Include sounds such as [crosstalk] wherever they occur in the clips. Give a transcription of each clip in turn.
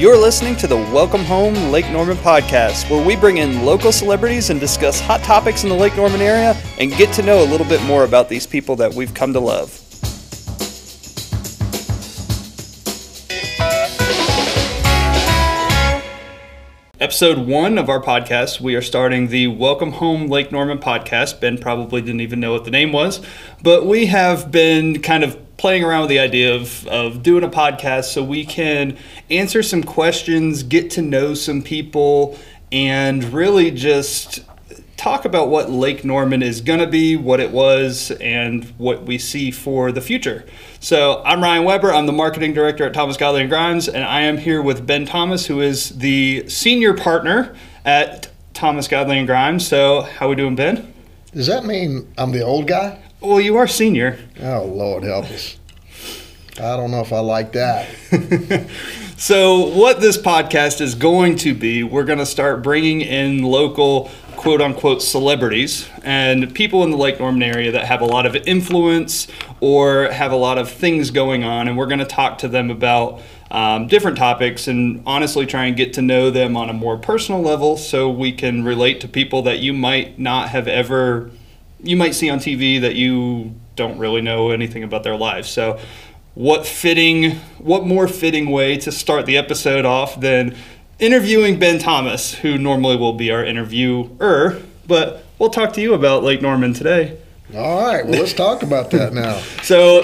You're listening to the Welcome Home Lake Norman podcast, where we bring in local celebrities and discuss hot topics in the Lake Norman area and get to know a little bit more about these people that we've come to love. Episode one of our podcast, we are starting the Welcome Home Lake Norman podcast. Ben probably didn't even know what the name was, but we have been kind of playing around with the idea of, of doing a podcast so we can answer some questions, get to know some people, and really just talk about what Lake Norman is going to be, what it was, and what we see for the future. So, I'm Ryan Weber. I'm the marketing director at Thomas Godley and Grimes, and I am here with Ben Thomas, who is the senior partner at Thomas Godley and Grimes. So, how are we doing, Ben? Does that mean I'm the old guy? Well, you are senior. Oh, Lord help us. I don't know if I like that. [laughs] so, what this podcast is going to be, we're going to start bringing in local quote unquote celebrities and people in the Lake Norman area that have a lot of influence or have a lot of things going on. And we're going to talk to them about um, different topics and honestly try and get to know them on a more personal level so we can relate to people that you might not have ever, you might see on TV that you don't really know anything about their lives. So, what fitting, what more fitting way to start the episode off than interviewing Ben Thomas, who normally will be our interviewer, but we'll talk to you about Lake Norman today. All right, well, let's talk about that now. [laughs] so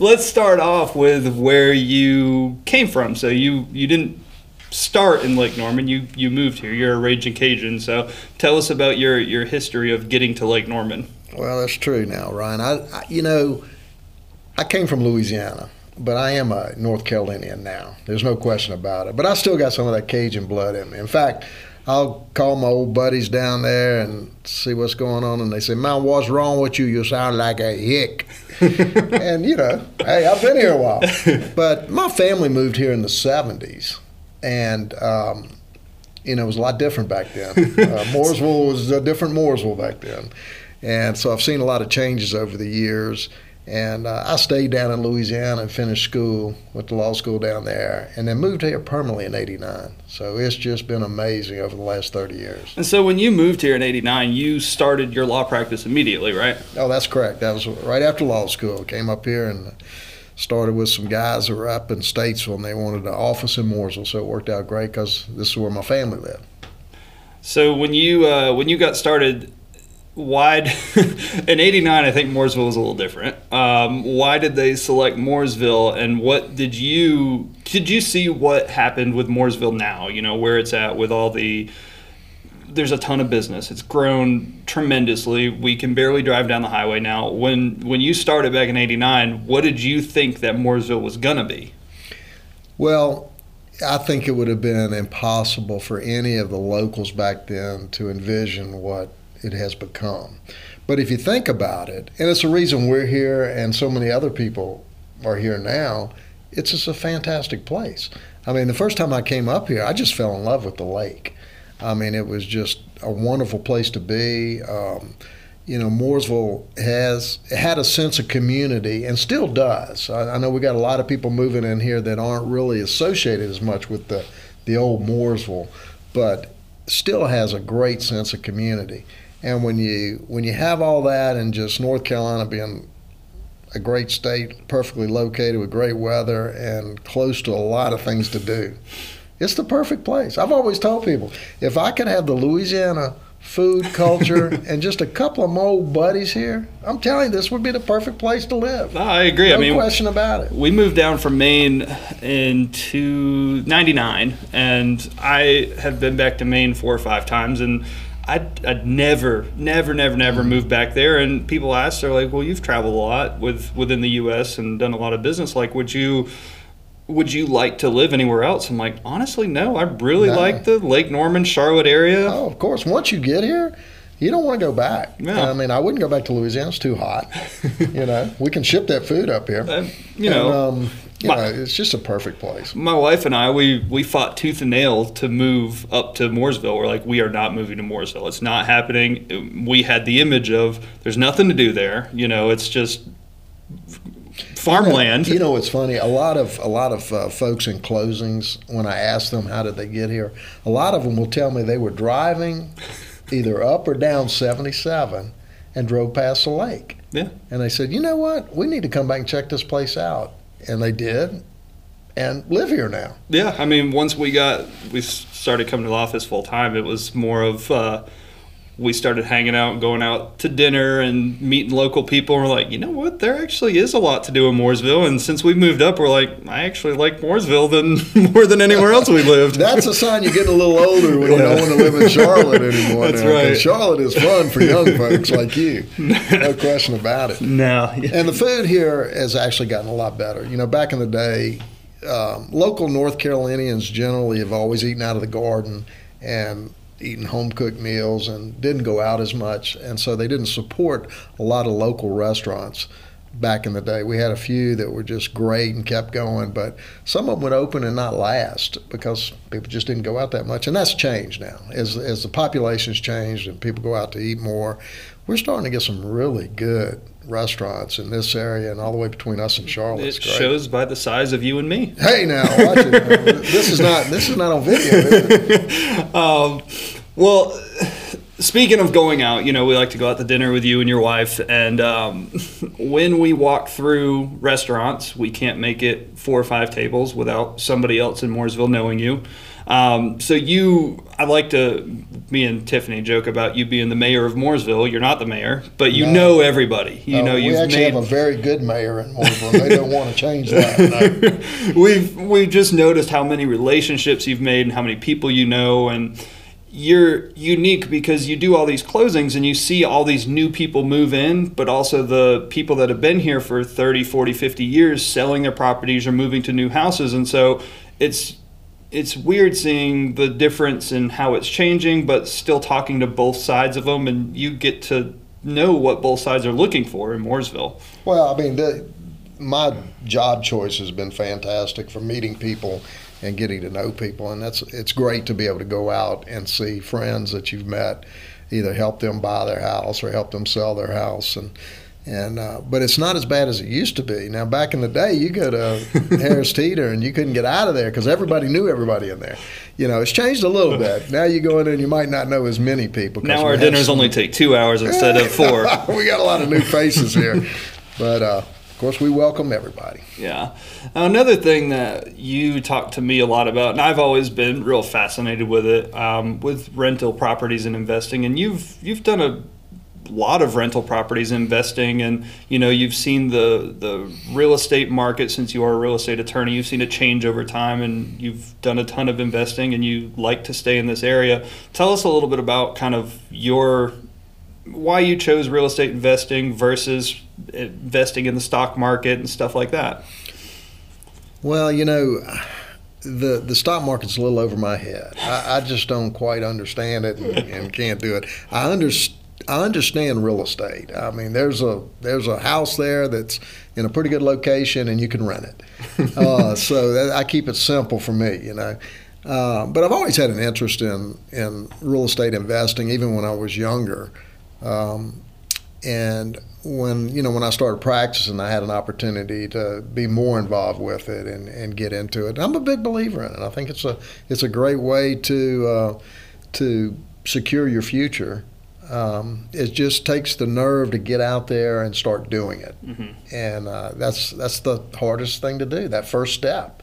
let's start off with where you came from. So you you didn't start in Lake Norman. You you moved here. You're a raging Cajun. So tell us about your your history of getting to Lake Norman. Well, that's true now, Ryan. I, I you know, I came from Louisiana but I am a North Carolinian now. There's no question about it. But I still got some of that Cajun blood in me. In fact, I'll call my old buddies down there and see what's going on, and they say, "Man, what's wrong with you? You sound like a hick." [laughs] and you know, hey, I've been here a while. [laughs] but my family moved here in the '70s, and um, you know, it was a lot different back then. [laughs] Uh, Mooresville was a different Mooresville back then, and so I've seen a lot of changes over the years. And uh, I stayed down in Louisiana and finished school, went to law school down there, and then moved here permanently in '89. So it's just been amazing over the last 30 years. And so when you moved here in '89, you started your law practice immediately, right? Oh, that's correct. That was right after law school. Came up here and started with some guys that were up in Statesville, and they wanted an office in Mooresville, so it worked out great because this is where my family lived. So when you uh, when you got started why [laughs] in 89 i think mooresville was a little different um, why did they select mooresville and what did you did you see what happened with mooresville now you know where it's at with all the there's a ton of business it's grown tremendously we can barely drive down the highway now when when you started back in 89 what did you think that mooresville was gonna be well I think it would have been impossible for any of the locals back then to envision what it has become. But if you think about it, and it's the reason we're here and so many other people are here now, it's just a fantastic place. I mean, the first time I came up here, I just fell in love with the lake. I mean, it was just a wonderful place to be. Um, you know, Mooresville has had a sense of community and still does. I, I, know we got a lot of people moving in here that aren't really associated as much with the the old Mooresville, but still has a great sense of community. And when you when you have all that and just North Carolina being a great state, perfectly located with great weather and close to a lot of things to do, it's the perfect place. I've always told people if I could have the Louisiana food culture [laughs] and just a couple of my old buddies here, I'm telling you, this would be the perfect place to live. No, I agree. No I mean, question about it. We moved down from Maine in 99, and I have been back to Maine four or five times, and I'd, I'd never, never, never, never move back there. And people ask, they're like, "Well, you've traveled a lot with within the U.S. and done a lot of business. Like, would you?" Would you like to live anywhere else? I'm like, honestly, no. I really no. like the Lake Norman, Charlotte area. Oh, of course. Once you get here, you don't want to go back. Yeah. I mean, I wouldn't go back to Louisiana. It's too hot. [laughs] you know, we can ship that food up here. Uh, you know, and, um, you my, know, it's just a perfect place. My wife and I, we we fought tooth and nail to move up to Mooresville. We're like, we are not moving to Mooresville. It's not happening. We had the image of there's nothing to do there. You know, it's just farmland. You know, you know, it's funny. A lot of a lot of uh, folks in closings, when I ask them how did they get here, a lot of them will tell me they were driving either up or down 77 and drove past the lake. Yeah. And they said, you know what? We need to come back and check this place out. And they did and live here now. Yeah. I mean, once we got, we started coming to the office full time, it was more of, uh, we started hanging out and going out to dinner and meeting local people. And we're like, you know what? There actually is a lot to do in Mooresville. And since we moved up, we're like, I actually like Mooresville than [laughs] more than anywhere else we lived. That's a sign you're getting a little older when yeah. you don't want to live in Charlotte anymore. That's now. right. Charlotte is fun for young folks like you. No [laughs] question about it. No. And the food here has actually gotten a lot better. You know, back in the day, um, local North Carolinians generally have always eaten out of the garden and eating home cooked meals and didn't go out as much. And so they didn't support a lot of local restaurants back in the day. We had a few that were just great and kept going, but some of them would open and not last because people just didn't go out that much. And that's changed now. As, as the population's changed and people go out to eat more, we're starting to get some really good restaurants in this area and all the way between us and Charlotte. It shows by the size of you and me. Hey, now watch it. this is not this is not on video. [laughs] um, well, [sighs] speaking of going out, you know, we like to go out to dinner with you and your wife, and um, [laughs] when we walk through restaurants, we can't make it four or five tables without somebody else in Mooresville knowing you. Um, so you, I like to, me and Tiffany joke about you being the mayor of Mooresville. You're not the mayor, but you no. know everybody. You no, know you actually made... have a very good mayor in Mooresville. they don't want to change that. No. [laughs] we've we've just noticed how many relationships you've made and how many people you know and you're unique because you do all these closings and you see all these new people move in, but also the people that have been here for 30, 40, 50 years selling their properties or moving to new houses. And so it's it's weird seeing the difference in how it's changing, but still talking to both sides of them, and you get to know what both sides are looking for in Mooresville. Well, I mean, the, my job choice has been fantastic for meeting people and getting to know people, and that's it's great to be able to go out and see friends that you've met, either help them buy their house or help them sell their house, and and uh, but it's not as bad as it used to be. Now, back in the day, you go to [laughs] Harris Teeter and you couldn't get out of there because everybody knew everybody in there. You know, it's changed a little bit. [laughs] Now you go in there and you might not know as many people. Now our dinners some... only take two hours instead of four. [laughs] we got a lot of new faces here, but uh, of course we welcome everybody. Yeah. Another thing that you talk to me a lot about, and I've always been real fascinated with it, um, with rental properties and investing, and you've you've done a lot of rental properties investing and you know you've seen the the real estate market since you are a real estate attorney you've seen it change over time and you've done a ton of investing and you like to stay in this area tell us a little bit about kind of your why you chose real estate investing versus investing in the stock market and stuff like that well you know the the stock market's a little over my head. I, I just don't quite understand it and, and can't do it. I understand I understand real estate. I mean, there's a there's a house there that's in a pretty good location, and you can rent it. [laughs] uh, so that, I keep it simple for me, you know. Uh, but I've always had an interest in in real estate investing, even when I was younger. Um, and when you know when I started practicing, I had an opportunity to be more involved with it and, and get into it. I'm a big believer in it. I think it's a it's a great way to uh, to secure your future um, it just takes the nerve to get out there and start doing it, mm-hmm. and uh, that's that's the hardest thing to do. That first step,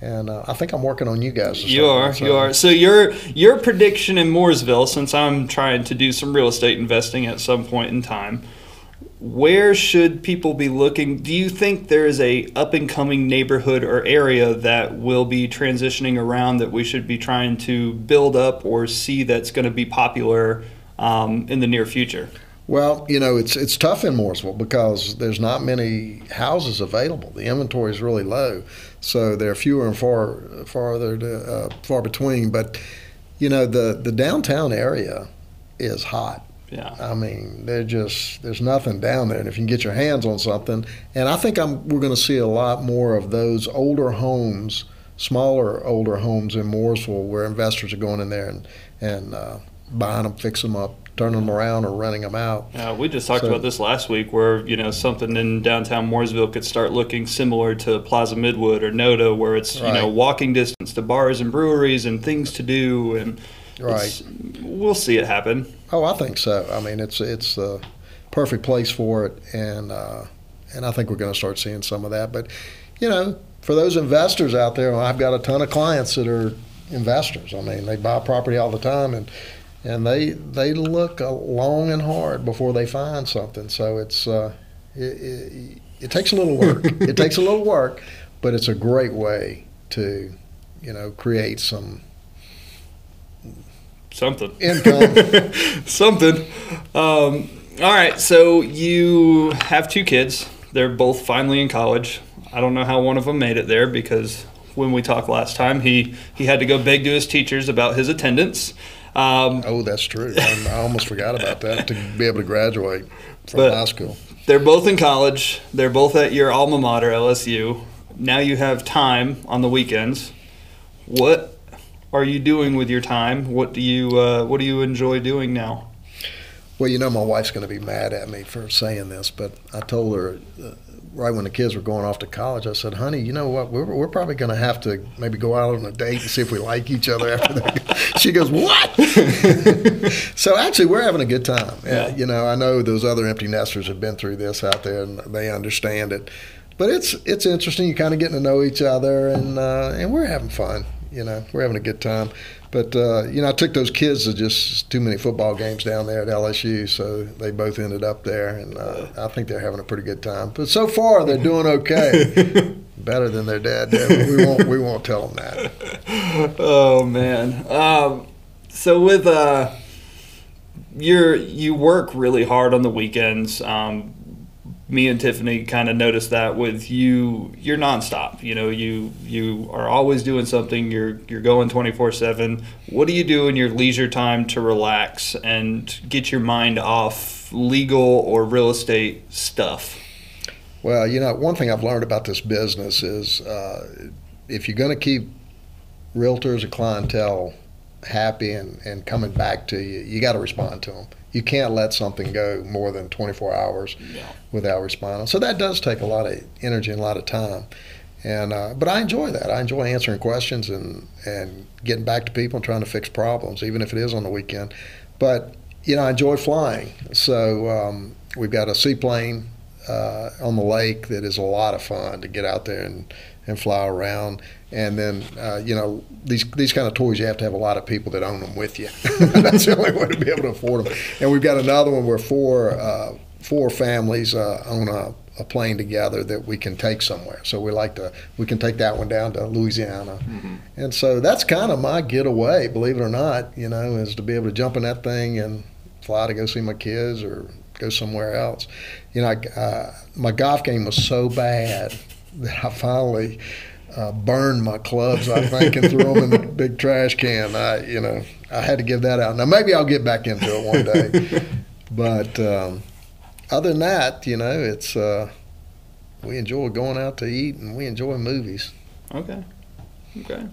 and uh, I think I'm working on you guys. As well. You are, so. you are. So your your prediction in Mooresville, since I'm trying to do some real estate investing at some point in time, where should people be looking? Do you think there is a up and coming neighborhood or area that will be transitioning around that we should be trying to build up or see that's going to be popular? um, in the near future? Well, you know, it's it's tough in Mooresville because there's not many houses available. The inventory is really low, so they're fewer and far farther to, uh, far between. But you know, the the downtown area is hot. Yeah. I mean, they're just there's nothing down there, and if you can get your hands on something, and I think I'm we're going to see a lot more of those older homes, smaller older homes in Mooresville, where investors are going in there and and uh, buying them, fix them up, turning them around or renting them out. Uh, we just talked So- about this last week, where you know something in downtown Mooresville could start looking similar to Plaza Midwood or Noda, where it's you know walking distance to bars and breweries and things to do, and it's- we'll see it happen. Oh, I think so. I mean, it's it's the perfect place for it, and uh, and I think we're going to start seeing some of that. But you know, for those investors out there, I've got a ton of clients that are investors. I mean, they buy property all the time, and and they they look long and hard before they find something. So it's uh, it, it, it takes a little work. it [laughs] takes a little work, but it's a great way to you know create some Something. income. [laughs] Something. Um, all right, so you have two kids. They're both finally in college. I don't know how one of them made it there because when we talked last time, he he had to go beg to his teachers about his attendance. Um, Oh, that's true. I, I almost forgot about that to be able to graduate from But- high school. they're both in college. They're both at your alma mater, LSU. Now you have time on the weekends. What are you doing with your time? What do you uh, What do you enjoy doing now? Well, you know, my wife's going to be mad at me for saying this, but I told her uh, right when the kids were going off to college, I said, honey, you know what? We're, we're probably going to have to maybe go out on a date and see if we like each other after that. [laughs] [laughs] she goes, what? [laughs] so actually, we're having a good time. Yeah. You know, I know those other empty nesters have been through this out there and they understand it. But it's it's interesting. You're kind of getting to know each other, and uh, and we're having fun. You know, we're having a good time. But uh, you know, I took those kids to just too many football games down there at LSU, so they both ended up there, and uh, I think they're having a pretty good time. But so far, they're doing okay, [laughs] better than their dad did. We won't we won't tell them that. [laughs] Oh man. Um, so with uh, you're you work really hard on the weekends. Um, me and Tiffany kind of noticed that with you. You're nonstop. You know, you you are always doing something. You're you're going 24 seven. What do you do in your leisure time to relax and get your mind off legal or real estate stuff? Well, you know, one thing I've learned about this business is uh, if you're going to keep realtors and clientele happy and, and coming back to you, you got to respond to them. You can't let something go more than 24 hours Yeah. without responding. So that does take a lot of energy and a lot of time. And uh, but I enjoy that. I enjoy answering questions and and getting back to people and trying to fix problems, even if it is on the weekend. But you know, I enjoy flying. So um, we've got a seaplane uh, on the lake that is a lot of fun to get out there and, and fly around. And then, uh, you know, these these kind of toys, you have to have a lot of people that own them with you. [laughs] That's the only way to be able to afford them. And we've got another one where four uh, four families uh, own a, a plane together that we can take somewhere. So we like to we can take that one down to Louisiana. And so that's kind of my getaway, believe it or not. You know, is to be able to jump in that thing and fly to go see my kids or go somewhere else. You know, I, uh, my golf game was so bad that I finally uh, burned my clubs, I think, and threw them in the big trash can. I, you know, I had to give that out. Now maybe I'll get back into it one day, [laughs] but um, other than that, you know, it's uh, we enjoy going out to eat and we enjoy movies. Okay. Okay.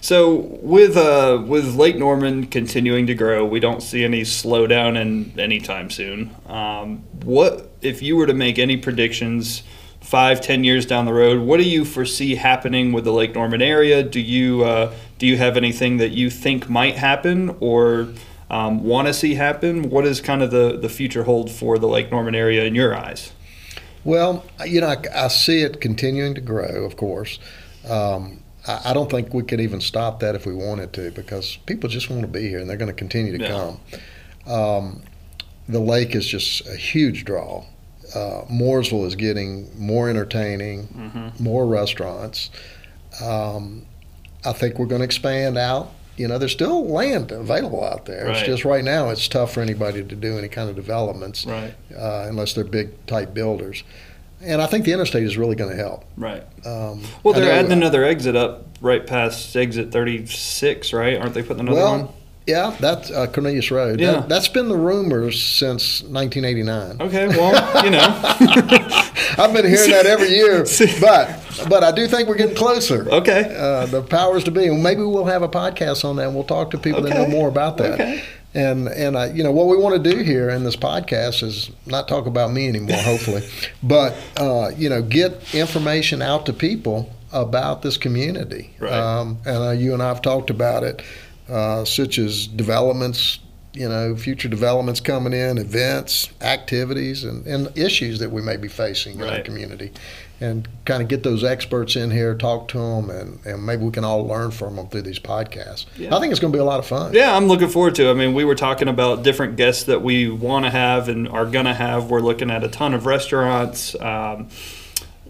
So with uh with Lake Norman continuing to grow, we don't see any slowdown in anytime soon. Um, what if you were to make any predictions five, ten years down the road? What do you foresee happening with the Lake Norman area? Do you uh, do you have anything that you think might happen or um, want to see happen? What is kind of the the future hold for the Lake Norman area in your eyes? Well, you know, I, I see it continuing to grow, of course. Um, I, I don't think we could even stop that if we wanted to because people just want to be here and they're going to continue to Yeah. come. Um, the lake is just a huge draw. Uh, Mooresville is getting more entertaining, Mm-hmm. more restaurants. Um, I think we're going to expand out. You know, there's still land available out there. It's just right now it's tough for anybody to do any kind of developments Right. uh, unless they're big type builders. And I think the interstate is really going to help. Right. Um, Well, they're know- adding another exit up right past exit 36, right? Aren't they putting another Well, one? Yeah, that's uh, Cornelius Road. Yeah. That, that's been the rumors since 1989. Okay, well, you know. [laughs] I've been hearing that every year, [laughs] but but I do think we're getting closer. Okay. Uh, the powers to be, maybe we'll have a podcast on that. and We'll talk to people that know more about that. Okay. And and I, you know what we want to do here in this podcast is not talk about me anymore, hopefully, [laughs] but uh, you know get information out to people about this community. Right. Um, and uh, you and I have talked about it, uh, such as developments, you know, future developments coming in, events, activities, and, and issues that we may be facing in our community. And kind of get those experts in here, talk to them, and, and maybe we can all learn from them through these podcasts. Yeah. I think it's going to be a lot of fun. Yeah, I'm looking forward to. it. I mean, we were talking about different guests that we want to have and are going to have. We're looking at a ton of restaurants, um,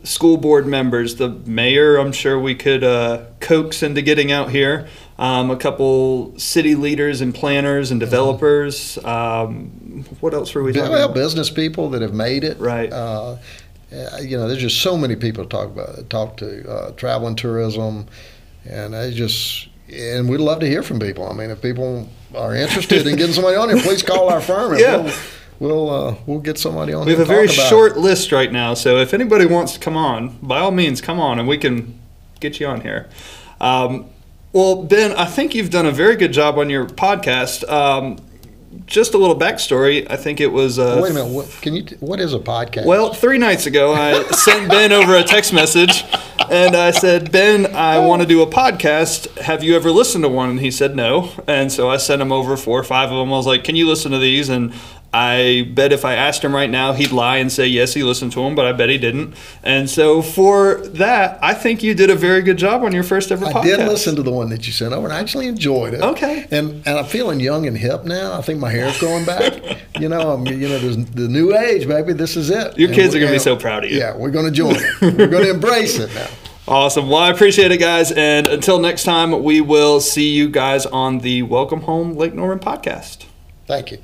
school board members, the mayor. I'm sure we could uh, coax into getting out here. Um, a couple city leaders and planners and developers. Um, what else were we talking well, about? business people that have made it. Right. Uh, uh, you know, there's just so many people to talk about, talk to, uh, travel and tourism, and I just, and we'd love to hear from people. I mean, if people are interested in getting somebody on here, please call our firm. And [laughs] Yeah. We'll, we'll, uh, we'll get somebody on We have a very about it. short list right now, so if anybody wants to come on, by all means, come on, and we can get you on here. Um, well, Ben, I think you've done a very good job on your podcast. Um, just a little backstory. I think it was. Uh, Wait a minute. What, can you? t- What is a podcast? Well, three nights ago, I [laughs] sent Ben over a text message, and I said, "Ben, I want to do a podcast. Have you ever listened to one?" And he said, "No." And so I sent him over four or five of them. I was like, "Can you listen to these?" And I bet if I asked him right now, he'd lie and say yes, he listened to them, but I bet he didn't. And so for that, I think you did a very good job on your first ever podcast. I did listen to the one that you sent over, and I actually enjoyed it. Okay. And and I'm feeling young and hip now. I think my hair's growing back. [laughs] you know, I'm, you know, there's the new age, baby. This is it. Your And kids are going to be so proud of you. Yeah, we're going to join it. We're going to embrace it now. Awesome. Well, I appreciate it, guys. And until next time, we will see you guys on the Welcome Home Lake Norman podcast. Thank you.